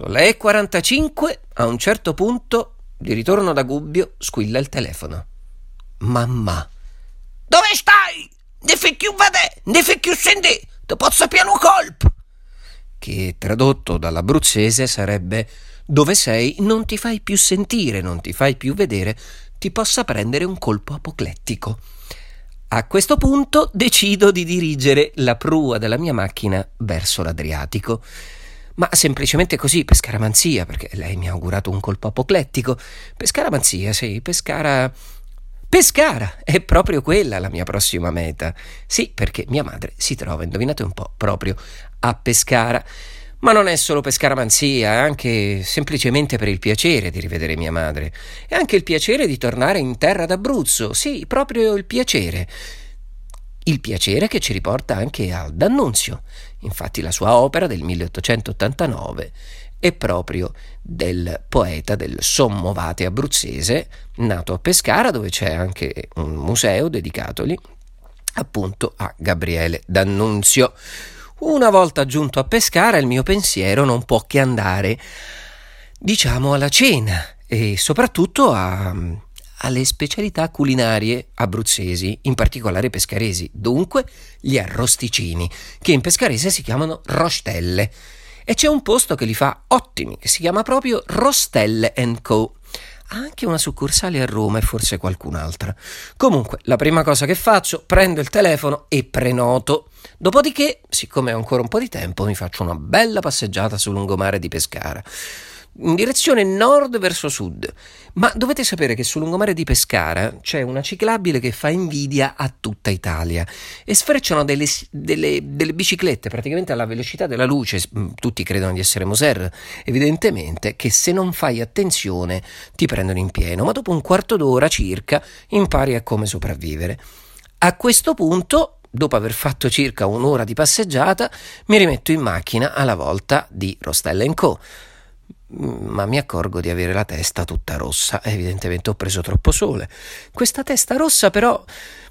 Sono le 45, a un certo punto, di ritorno da Gubbio, squilla il telefono. Mamma. Dove stai? Ne fai più vedere, ne fai più sentire, ti posso piano colpo. Che tradotto dall'abruzzese sarebbe dove sei non ti fai più sentire, non ti fai più vedere, ti possa prendere un colpo apoclettico. A questo punto decido di dirigere la prua della mia macchina verso l'Adriatico. Ma semplicemente così, per scaramanzia, perché lei mi ha augurato un colpo apoclettico. Per scaramanzia, sì, Pescara. Pescara è proprio quella la mia prossima meta. Sì, perché mia madre si trova, indovinate un po', proprio a Pescara. Ma non è solo per scaramanzia, è anche semplicemente per il piacere di rivedere mia madre. E anche il piacere di tornare in terra d'Abruzzo. Sì, proprio il piacere. Il piacere che ci riporta anche al D'Annunzio. Infatti la sua opera del 1889 è proprio del poeta del sommovate abruzzese, nato a Pescara, dove c'è anche un museo dedicatogli appunto a Gabriele D'Annunzio. Una volta giunto a Pescara il mio pensiero non può che andare, diciamo, alla cena e soprattutto a, alle specialità culinarie abruzzesi, in particolare pescaresi, dunque gli arrosticini, che in pescarese si chiamano rostelle. E c'è un posto che li fa ottimi, che si chiama proprio Rostelle Co anche una succursale a Roma e forse qualcun'altra. Comunque, la prima cosa che faccio, prendo il telefono e prenoto. Dopodiché, siccome ho ancora un po' di tempo, mi faccio una bella passeggiata sul lungomare di Pescara in direzione nord verso sud. Ma dovete sapere che sul lungomare di Pescara c'è una ciclabile che fa invidia a tutta Italia e sfrecciano delle, delle, delle biciclette praticamente alla velocità della luce. Mm, tutti credono di essere Moser, evidentemente, che se non fai attenzione ti prendono in pieno, ma dopo un quarto d'ora circa impari a come sopravvivere. A questo punto dopo aver fatto circa un'ora di passeggiata, mi rimetto in macchina alla volta di Rostella Co ma mi accorgo di avere la testa tutta rossa. Evidentemente ho preso troppo sole. Questa testa rossa però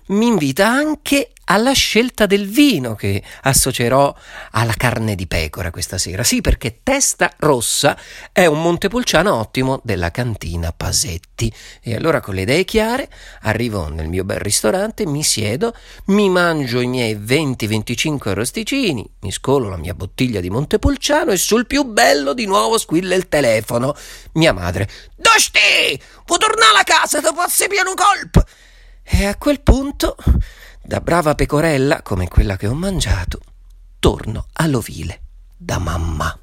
mi invita anche alla scelta del vino che associerò alla carne di pecora questa sera. Sì, perché Testa Rossa è un Montepulciano ottimo della cantina Pasetti. E allora con le idee chiare arrivo nel mio bel ristorante, mi siedo, mi mangio i miei 20-25 arrosticini, mi scolo la mia bottiglia di Montepulciano e sul più bello di nuovo squilla il telefono. Mia madre, Dosti, vuoi tornare a casa, ti posso piano colpo? E a quel punto da brava pecorella come quella che ho mangiato, torno all'ovile da mamma.